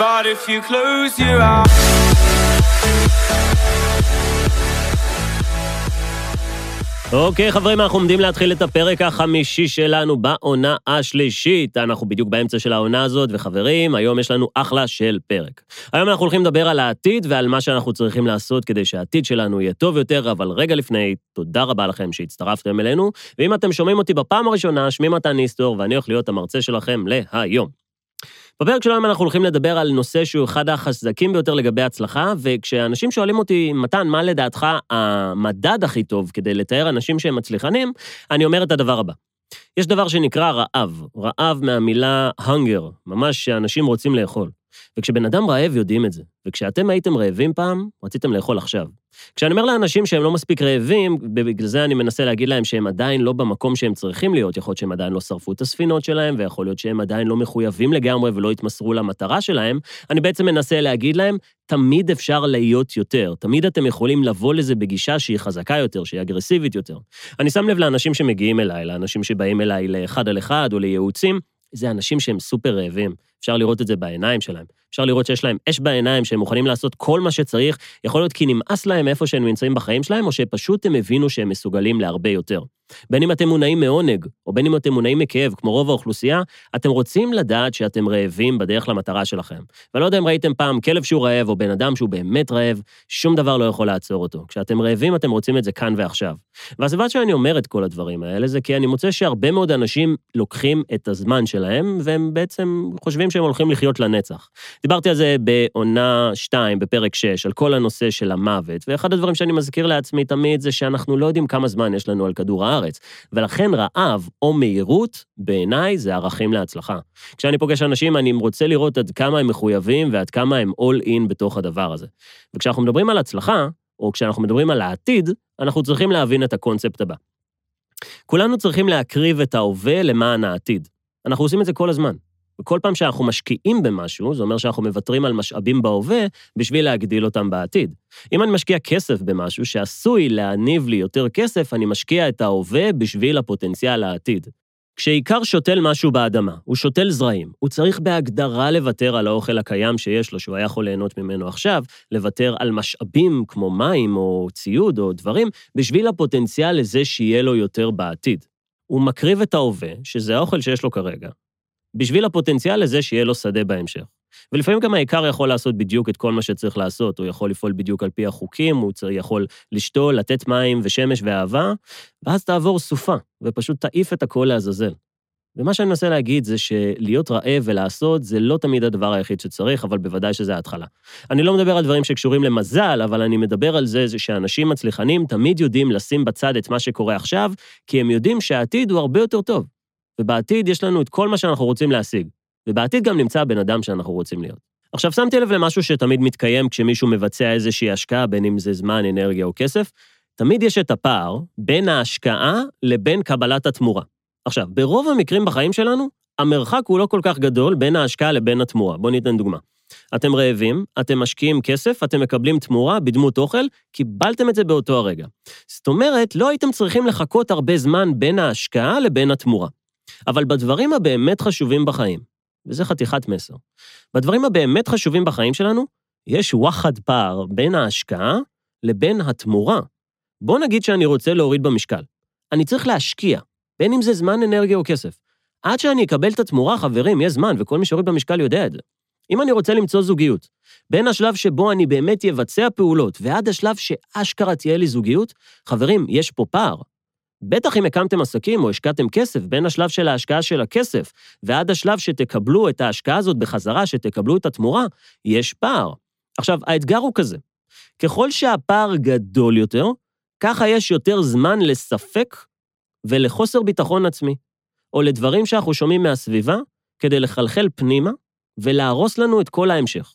But if you close your eyes. אוקיי, חברים, אנחנו עומדים להתחיל את הפרק החמישי שלנו בעונה השלישית. אנחנו בדיוק באמצע של העונה הזאת, וחברים, היום יש לנו אחלה של פרק. היום אנחנו הולכים לדבר על העתיד ועל מה שאנחנו צריכים לעשות כדי שהעתיד שלנו יהיה טוב יותר, אבל רגע לפני, תודה רבה לכם שהצטרפתם אלינו, ואם אתם שומעים אותי בפעם הראשונה, שמי מתן ניסטור, ואני הולך להיות המרצה שלכם להיום. בפרק של היום אנחנו הולכים לדבר על נושא שהוא אחד החזקים ביותר לגבי הצלחה, וכשאנשים שואלים אותי, מתן, מה לדעתך המדד הכי טוב כדי לתאר אנשים שהם מצליחנים, אני אומר את הדבר הבא. יש דבר שנקרא רעב, רעב מהמילה hunger, ממש שאנשים רוצים לאכול. וכשבן אדם רעב יודעים את זה, וכשאתם הייתם רעבים פעם, רציתם לאכול עכשיו. כשאני אומר לאנשים שהם לא מספיק רעבים, בגלל זה אני מנסה להגיד להם שהם עדיין לא במקום שהם צריכים להיות, יכול להיות שהם עדיין לא שרפו את הספינות שלהם, ויכול להיות שהם עדיין לא מחויבים לגמרי ולא התמסרו למטרה שלהם, אני בעצם מנסה להגיד להם, תמיד אפשר להיות יותר, תמיד אתם יכולים לבוא לזה בגישה שהיא חזקה יותר, שהיא אגרסיבית יותר. אני שם לב לאנשים שמגיעים אליי, לאנשים שבאים אליי לאחד על אחד או לייעוצים, זה אנשים שהם סופר רעבים. אפשר לראות את זה בעיניים שלהם. אפשר לראות שיש להם אש בעיניים, שהם מוכנים לעשות כל מה שצריך, יכול להיות כי נמאס להם איפה שהם נמצאים בחיים שלהם, או שפשוט הם הבינו שהם מסוגלים להרבה יותר. בין אם אתם מונעים מעונג, או בין אם אתם מונעים מכאב, כמו רוב האוכלוסייה, אתם רוצים לדעת שאתם רעבים בדרך למטרה שלכם. ואני לא יודע אם ראיתם פעם כלב שהוא רעב, או בן אדם שהוא באמת רעב, שום דבר לא יכול לעצור אותו. כשאתם רעבים, אתם רוצים את זה כאן ועכשיו. והסיבה שאני אומר את כל הדברים האלה, זה כי אני מוצא שהרבה מאוד אנשים לוקחים את הזמן שלהם, והם בעצם חושבים שהם הולכים לחיות לנצח. דיברתי על זה בעונה 2, בפרק 6, על כל הנושא של המוות, ואחד הדברים שאני מזכיר לעצמי תמיד זה שאנחנו לא יודעים כמה זמן יש לנו על כדור הארץ, ולכן רעב או מהירות, בעיניי זה ערכים להצלחה. כשאני פוגש אנשים, אני רוצה לראות עד כמה הם מחויבים ועד כמה הם all in בתוך הדבר הזה. וכשאנחנו מדברים על הצלחה, או כשאנחנו מדברים על העתיד, אנחנו צריכים להבין את הקונספט הבא. כולנו צריכים להקריב את ההווה למען העתיד. אנחנו עושים את זה כל הזמן. וכל פעם שאנחנו משקיעים במשהו, זה אומר שאנחנו מוותרים על משאבים בהווה בשביל להגדיל אותם בעתיד. אם אני משקיע כסף במשהו שעשוי להניב לי יותר כסף, אני משקיע את ההווה בשביל הפוטנציאל העתיד. כשעיקר שותל משהו באדמה, הוא שותל זרעים, הוא צריך בהגדרה לוותר על האוכל הקיים שיש לו, שהוא היה יכול ליהנות ממנו עכשיו, לוותר על משאבים כמו מים או ציוד או דברים, בשביל הפוטנציאל לזה שיהיה לו יותר בעתיד. הוא מקריב את ההווה, שזה האוכל שיש לו כרגע, בשביל הפוטנציאל לזה שיהיה לו שדה בהמשך. ולפעמים גם העיקר יכול לעשות בדיוק את כל מה שצריך לעשות, הוא יכול לפעול בדיוק על פי החוקים, הוא יכול לשתול, לתת מים ושמש ואהבה, ואז תעבור סופה, ופשוט תעיף את הכל לעזאזל. ומה שאני מנסה להגיד זה שלהיות רעב ולעשות זה לא תמיד הדבר היחיד שצריך, אבל בוודאי שזה ההתחלה. אני לא מדבר על דברים שקשורים למזל, אבל אני מדבר על זה, זה שאנשים מצליחנים תמיד יודעים לשים בצד את מה שקורה עכשיו, כי הם יודעים שהעתיד הוא הרבה יותר טוב. ובעתיד יש לנו את כל מה שאנחנו רוצים להשיג. ובעתיד גם נמצא הבן אדם שאנחנו רוצים להיות. עכשיו, שמתי לב למשהו שתמיד מתקיים כשמישהו מבצע איזושהי השקעה, בין אם זה זמן, אנרגיה או כסף, תמיד יש את הפער בין ההשקעה לבין קבלת התמורה. עכשיו, ברוב המקרים בחיים שלנו, המרחק הוא לא כל כך גדול בין ההשקעה לבין התמורה. בואו ניתן דוגמה. אתם רעבים, אתם משקיעים כסף, אתם מקבלים תמורה בדמות אוכל, קיבלתם את זה באותו הרגע. זאת אומרת, לא הייתם צריכים לחכות הרבה זמן בין ההשקעה לבין התמורה. אבל בדברים הבאמת חשובים בחיים, וזה חתיכת מסר, בדברים הבאמת חשובים בחיים שלנו, יש וואחד פער בין ההשקעה לבין התמורה. בוא נגיד שאני רוצה להוריד במשקל. אני צריך להשקיע, בין אם זה זמן, אנרגיה או כסף. עד שאני אקבל את התמורה, חברים, יש זמן, וכל מי שיוריד במשקל יודע את זה. אם אני רוצה למצוא זוגיות, בין השלב שבו אני באמת אבצע פעולות ועד השלב שאשכרה תהיה לי זוגיות, חברים, יש פה פער. בטח אם הקמתם עסקים או השקעתם כסף, בין השלב של ההשקעה של הכסף ועד השלב שתקבלו את ההשקעה הזאת בחזרה, שתקבלו את התמורה, יש פער. עכשיו, האתגר הוא כזה, ככל שהפער גדול יותר, ככה יש יותר זמן לספק ולחוסר ביטחון עצמי, או לדברים שאנחנו שומעים מהסביבה, כדי לחלחל פנימה ולהרוס לנו את כל ההמשך.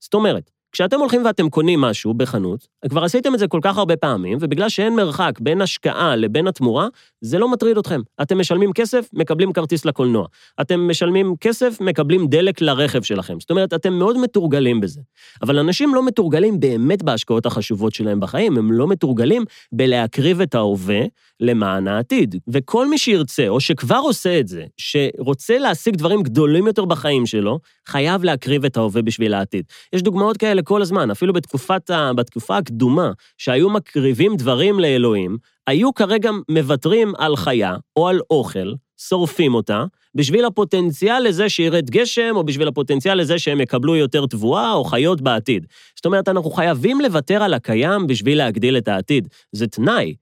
זאת אומרת, כשאתם הולכים ואתם קונים משהו בחנות, כבר עשיתם את זה כל כך הרבה פעמים, ובגלל שאין מרחק בין השקעה לבין התמורה, זה לא מטריד אתכם. אתם משלמים כסף, מקבלים כרטיס לקולנוע. אתם משלמים כסף, מקבלים דלק לרכב שלכם. זאת אומרת, אתם מאוד מתורגלים בזה. אבל אנשים לא מתורגלים באמת בהשקעות החשובות שלהם בחיים, הם לא מתורגלים בלהקריב את ההווה למען העתיד. וכל מי שירצה, או שכבר עושה את זה, שרוצה להשיג דברים גדולים יותר בחיים שלו, חייב להקריב את ההווה בשביל העתיד. יש דוגמאות כאלה כל הזמן, אפילו בתקופת ה... בתקופה הקדומה, שהיו מקריבים דברים לאלוהים, היו כרגע מוותרים על חיה או על אוכל, שורפים אותה, בשביל הפוטנציאל לזה שירד גשם, או בשביל הפוטנציאל לזה שהם יקבלו יותר תבואה או חיות בעתיד. זאת אומרת, אנחנו חייבים לוותר על הקיים בשביל להגדיל את העתיד. זה תנאי.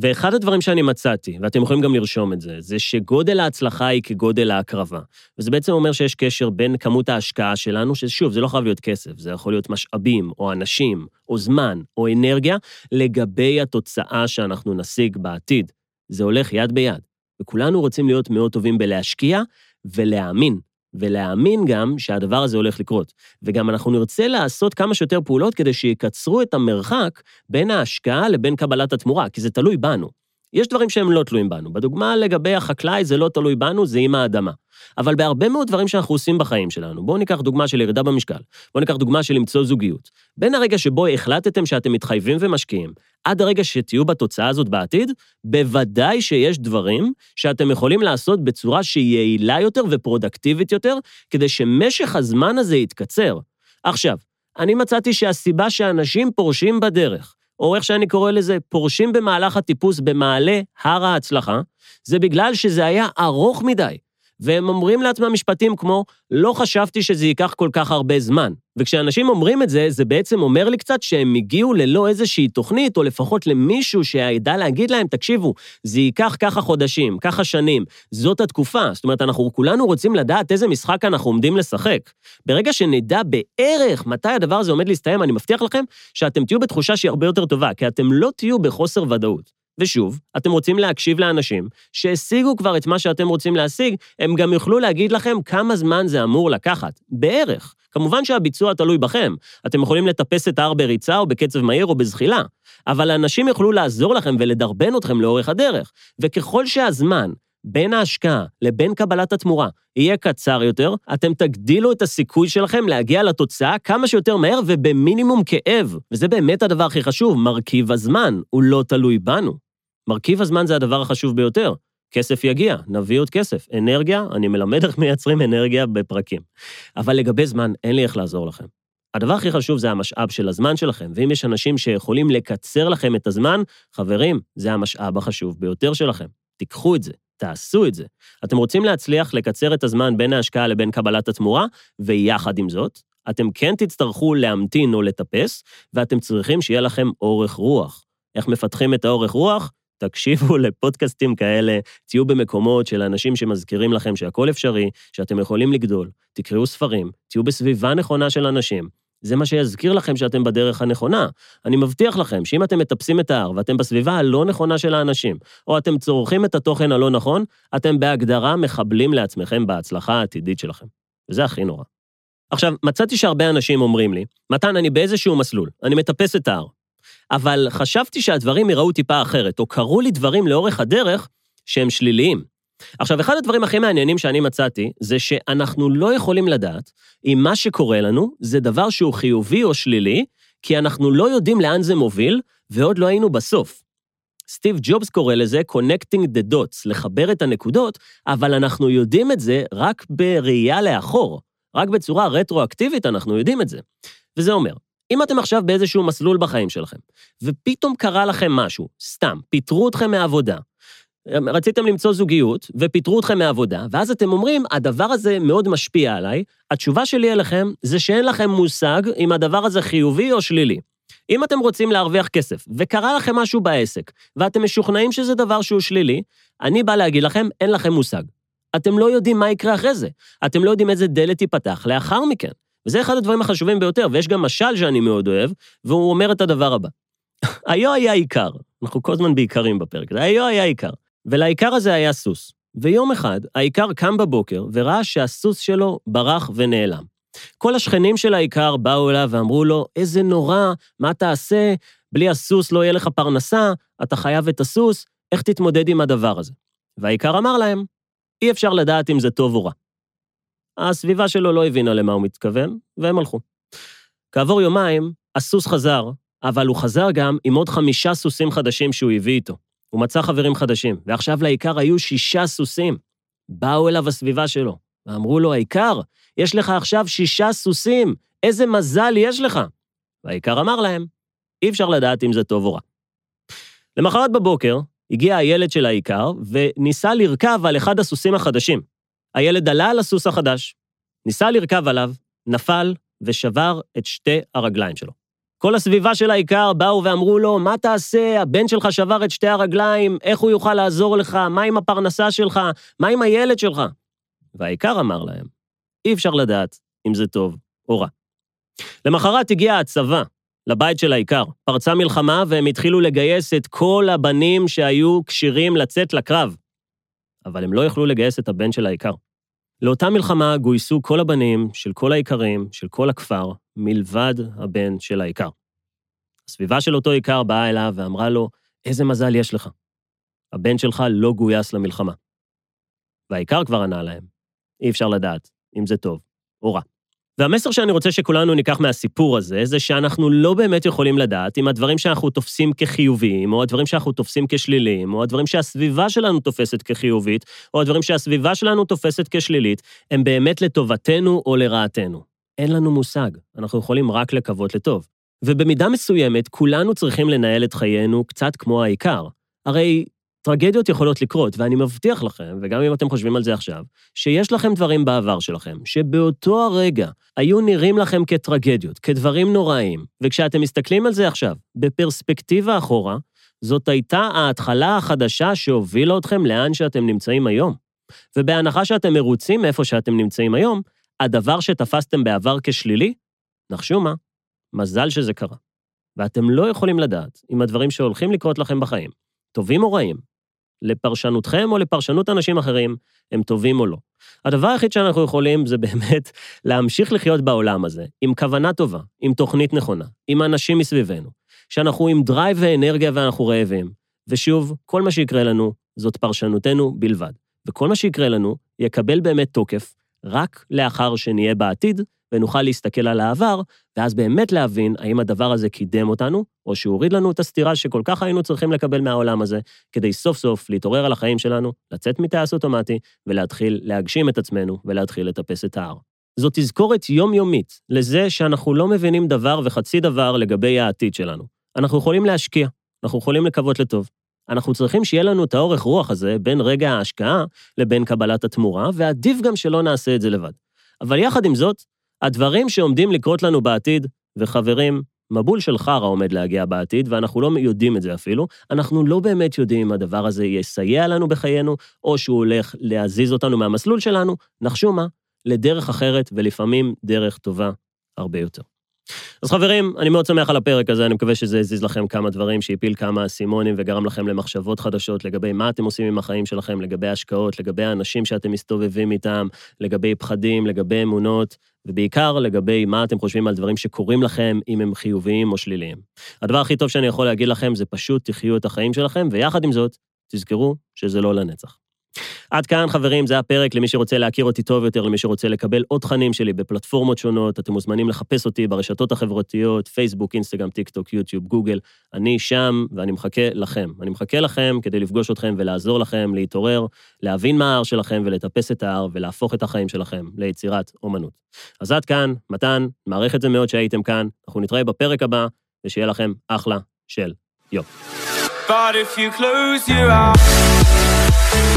ואחד הדברים שאני מצאתי, ואתם יכולים גם לרשום את זה, זה שגודל ההצלחה היא כגודל ההקרבה. וזה בעצם אומר שיש קשר בין כמות ההשקעה שלנו, ששוב, זה לא חייב להיות כסף, זה יכול להיות משאבים, או אנשים, או זמן, או אנרגיה, לגבי התוצאה שאנחנו נשיג בעתיד. זה הולך יד ביד. וכולנו רוצים להיות מאוד טובים בלהשקיע ולהאמין. ולהאמין גם שהדבר הזה הולך לקרות. וגם אנחנו נרצה לעשות כמה שיותר פעולות כדי שיקצרו את המרחק בין ההשקעה לבין קבלת התמורה, כי זה תלוי בנו. יש דברים שהם לא תלויים בנו. בדוגמה לגבי החקלאי, זה לא תלוי בנו, זה עם האדמה. אבל בהרבה מאוד דברים שאנחנו עושים בחיים שלנו, בואו ניקח דוגמה של ירידה במשקל, בואו ניקח דוגמה של למצוא זוגיות. בין הרגע שבו החלטתם שאתם מתחייבים ומשקיעים, עד הרגע שתהיו בתוצאה הזאת בעתיד, בוודאי שיש דברים שאתם יכולים לעשות בצורה שהיא יעילה יותר ופרודקטיבית יותר, כדי שמשך הזמן הזה יתקצר. עכשיו, אני מצאתי שהסיבה שאנשים פורשים בדרך, או איך שאני קורא לזה, פורשים במהלך הטיפוס במעלה הר ההצלחה, זה בגלל שזה היה ארוך מדי. והם אומרים לעצמם משפטים כמו, לא חשבתי שזה ייקח כל כך הרבה זמן. וכשאנשים אומרים את זה, זה בעצם אומר לי קצת שהם הגיעו ללא איזושהי תוכנית, או לפחות למישהו שידע להגיד להם, תקשיבו, זה ייקח ככה חודשים, ככה שנים, זאת התקופה. זאת אומרת, אנחנו כולנו רוצים לדעת איזה משחק אנחנו עומדים לשחק. ברגע שנדע בערך מתי הדבר הזה עומד להסתיים, אני מבטיח לכם שאתם תהיו בתחושה שהיא הרבה יותר טובה, כי אתם לא תהיו בחוסר ודאות. ושוב, אתם רוצים להקשיב לאנשים שהשיגו כבר את מה שאתם רוצים להשיג, הם גם יוכלו להגיד לכם כמה זמן זה אמור לקחת, בערך. כמובן שהביצוע תלוי בכם, אתם יכולים לטפס את ההר בריצה או בקצב מהיר או בזחילה, אבל אנשים יוכלו לעזור לכם ולדרבן אתכם לאורך הדרך, וככל שהזמן בין ההשקעה לבין קבלת התמורה יהיה קצר יותר, אתם תגדילו את הסיכוי שלכם להגיע לתוצאה כמה שיותר מהר ובמינימום כאב. וזה באמת הדבר הכי חשוב, מרכיב הזמן, הוא לא תלוי בנו. מרכיב הזמן זה הדבר החשוב ביותר. כסף יגיע, נביא עוד כסף. אנרגיה, אני מלמד איך מייצרים אנרגיה בפרקים. אבל לגבי זמן, אין לי איך לעזור לכם. הדבר הכי חשוב זה המשאב של הזמן שלכם, ואם יש אנשים שיכולים לקצר לכם את הזמן, חברים, זה המשאב החשוב ביותר שלכם. תיקחו את זה, תעשו את זה. אתם רוצים להצליח לקצר את הזמן בין ההשקעה לבין קבלת התמורה, ויחד עם זאת, אתם כן תצטרכו להמתין או לטפס, ואתם צריכים שיהיה לכם אורך רוח. איך מפתחים את האורך רוח? תקשיבו לפודקאסטים כאלה, תהיו במקומות של אנשים שמזכירים לכם שהכל אפשרי, שאתם יכולים לגדול, תקראו ספרים, תהיו בסביבה נכונה של אנשים. זה מה שיזכיר לכם שאתם בדרך הנכונה. אני מבטיח לכם שאם אתם מטפסים את ההר ואתם בסביבה הלא נכונה של האנשים, או אתם צורכים את התוכן הלא נכון, אתם בהגדרה מחבלים לעצמכם בהצלחה העתידית שלכם. וזה הכי נורא. עכשיו, מצאתי שהרבה אנשים אומרים לי, מתן, אני באיזשהו מסלול, אני מטפס את ההר, אבל חשבתי שהדברים יראו טיפה אחרת, או קרו לי דברים לאורך הדרך שהם שליליים. עכשיו, אחד הדברים הכי מעניינים שאני מצאתי, זה שאנחנו לא יכולים לדעת אם מה שקורה לנו זה דבר שהוא חיובי או שלילי, כי אנחנו לא יודעים לאן זה מוביל, ועוד לא היינו בסוף. סטיב ג'ובס קורא לזה Connecting the Dots, לחבר את הנקודות, אבל אנחנו יודעים את זה רק בראייה לאחור. רק בצורה רטרואקטיבית אנחנו יודעים את זה. וזה אומר, אם אתם עכשיו באיזשהו מסלול בחיים שלכם, ופתאום קרה לכם משהו, סתם, פיטרו אתכם מהעבודה, רציתם למצוא זוגיות, ופיטרו אתכם מהעבודה, ואז אתם אומרים, הדבר הזה מאוד משפיע עליי, התשובה שלי אליכם זה שאין לכם מושג אם הדבר הזה חיובי או שלילי. אם אתם רוצים להרוויח כסף, וקרה לכם משהו בעסק, ואתם משוכנעים שזה דבר שהוא שלילי, אני בא להגיד לכם, אין לכם מושג. אתם לא יודעים מה יקרה אחרי זה. אתם לא יודעים איזה דלת תיפתח לאחר מכן. וזה אחד הדברים החשובים ביותר, ויש גם משל שאני מאוד אוהב, והוא אומר את הדבר הבא. היו היה עיקר, אנחנו כל הזמן בעיקרים בפרק הזה, היו היה עיקר. ולעיקר הזה היה סוס. ויום אחד, העיקר קם בבוקר וראה שהסוס שלו ברח ונעלם. כל השכנים של האיכר באו אליו ואמרו לו, איזה נורא, מה תעשה? בלי הסוס לא יהיה לך פרנסה, אתה חייב את הסוס, איך תתמודד עם הדבר הזה? והאיכר אמר להם, אי אפשר לדעת אם זה טוב או רע. הסביבה שלו לא הבינה למה הוא מתכוון, והם הלכו. כעבור יומיים, הסוס חזר, אבל הוא חזר גם עם עוד חמישה סוסים חדשים שהוא הביא איתו. הוא מצא חברים חדשים, ועכשיו לאיכר היו שישה סוסים. באו אליו הסביבה שלו, ואמרו לו, האיכר, יש לך עכשיו שישה סוסים, איזה מזל יש לך. והאיכר אמר להם, אי אפשר לדעת אם זה טוב או רע. למחרת בבוקר, הגיע הילד של האיכר וניסה לרכב על אחד הסוסים החדשים. הילד עלה על הסוס החדש, ניסה לרכב עליו, נפל ושבר את שתי הרגליים שלו. כל הסביבה של האיכר באו ואמרו לו, מה תעשה, הבן שלך שבר את שתי הרגליים, איך הוא יוכל לעזור לך, מה עם הפרנסה שלך, מה עם הילד שלך? והאיכר אמר להם, אי אפשר לדעת אם זה טוב או רע. למחרת הגיע הצבא לבית של האיכר, פרצה מלחמה והם התחילו לגייס את כל הבנים שהיו כשירים לצאת לקרב. אבל הם לא יכלו לגייס את הבן של האיכר. לאותה מלחמה גויסו כל הבנים של כל האיכרים, של כל הכפר, מלבד הבן של האיכר. הסביבה של אותו איכר באה אליו ואמרה לו, איזה מזל יש לך. הבן שלך לא גויס למלחמה. והאיכר כבר ענה להם, אי אפשר לדעת אם זה טוב או רע. והמסר שאני רוצה שכולנו ניקח מהסיפור הזה, זה שאנחנו לא באמת יכולים לדעת אם הדברים שאנחנו תופסים כחיוביים, או הדברים שאנחנו תופסים כשליליים, או הדברים שהסביבה שלנו תופסת כחיובית, או הדברים שהסביבה שלנו תופסת כשלילית, הם באמת לטובתנו או לרעתנו. אין לנו מושג, אנחנו יכולים רק לקוות לטוב. ובמידה מסוימת, כולנו צריכים לנהל את חיינו קצת כמו העיקר. הרי טרגדיות יכולות לקרות, ואני מבטיח לכם, וגם אם אתם חושבים על זה עכשיו, שיש לכם דברים בעבר שלכם, שבאותו הרגע היו נראים לכם כטרגדיות, כדברים נוראים, וכשאתם מסתכלים על זה עכשיו, בפרספקטיבה אחורה, זאת הייתה ההתחלה החדשה שהובילה אתכם לאן שאתם נמצאים היום. ובהנחה שאתם מרוצים מאיפה שאתם נמצאים היום, הדבר שתפסתם בעבר כשלילי, נחשו מה? מזל שזה קרה. ואתם לא יכולים לדעת אם הדברים שהולכים לקרות לכם בחיים, טובים או רעים, לפרשנותכם או לפרשנות אנשים אחרים, הם טובים או לא. הדבר היחיד שאנחנו יכולים זה באמת להמשיך לחיות בעולם הזה, עם כוונה טובה, עם תוכנית נכונה, עם אנשים מסביבנו, שאנחנו עם drive ואנרגיה ואנחנו רעבים. ושוב, כל מה שיקרה לנו זאת פרשנותנו בלבד. וכל מה שיקרה לנו יקבל באמת תוקף רק לאחר שנהיה בעתיד ונוכל להסתכל על העבר, ואז באמת להבין האם הדבר הזה קידם אותנו, או שהוריד לנו את הסתירה שכל כך היינו צריכים לקבל מהעולם הזה, כדי סוף סוף להתעורר על החיים שלנו, לצאת מטייס אוטומטי, ולהתחיל להגשים את עצמנו ולהתחיל לטפס את ההר. זו תזכורת יומיומית לזה שאנחנו לא מבינים דבר וחצי דבר לגבי העתיד שלנו. אנחנו יכולים להשקיע, אנחנו יכולים לקוות לטוב. אנחנו צריכים שיהיה לנו את האורך רוח הזה בין רגע ההשקעה לבין קבלת התמורה, ועדיף גם שלא נעשה את זה לבד. אבל יחד עם זאת, הדברים שעומדים לקרות לנו בעתיד, וחברים, מבול של חרא עומד להגיע בעתיד, ואנחנו לא יודעים את זה אפילו, אנחנו לא באמת יודעים אם הדבר הזה יסייע לנו בחיינו, או שהוא הולך להזיז אותנו מהמסלול שלנו, נחשו מה? לדרך אחרת, ולפעמים דרך טובה הרבה יותר. אז חברים, אני מאוד שמח על הפרק הזה, אני מקווה שזה הזיז לכם כמה דברים, שהפיל כמה אסימונים וגרם לכם למחשבות חדשות לגבי מה אתם עושים עם החיים שלכם, לגבי השקעות, לגבי האנשים שאתם מסתובבים איתם, לגבי פחדים, לגבי אמונות, ובעיקר לגבי מה אתם חושבים על דברים שקורים לכם, אם הם חיוביים או שליליים. הדבר הכי טוב שאני יכול להגיד לכם זה פשוט תחיו את החיים שלכם, ויחד עם זאת, תזכרו שזה לא לנצח. עד כאן, חברים, זה הפרק למי שרוצה להכיר אותי טוב יותר, למי שרוצה לקבל עוד תכנים שלי בפלטפורמות שונות. אתם מוזמנים לחפש אותי ברשתות החברתיות, פייסבוק, אינסטגרם, טיק טוק, יוטיוב, גוגל. אני שם ואני מחכה לכם. אני מחכה לכם כדי לפגוש אתכם ולעזור לכם להתעורר, להבין מה ההר שלכם ולטפס את ההר ולהפוך את החיים שלכם ליצירת אומנות. אז עד כאן, מתן, מעריך את זה מאוד שהייתם כאן. אנחנו נתראה בפרק הבא, ושיהיה לכם אחלה של יום. But if you close your eyes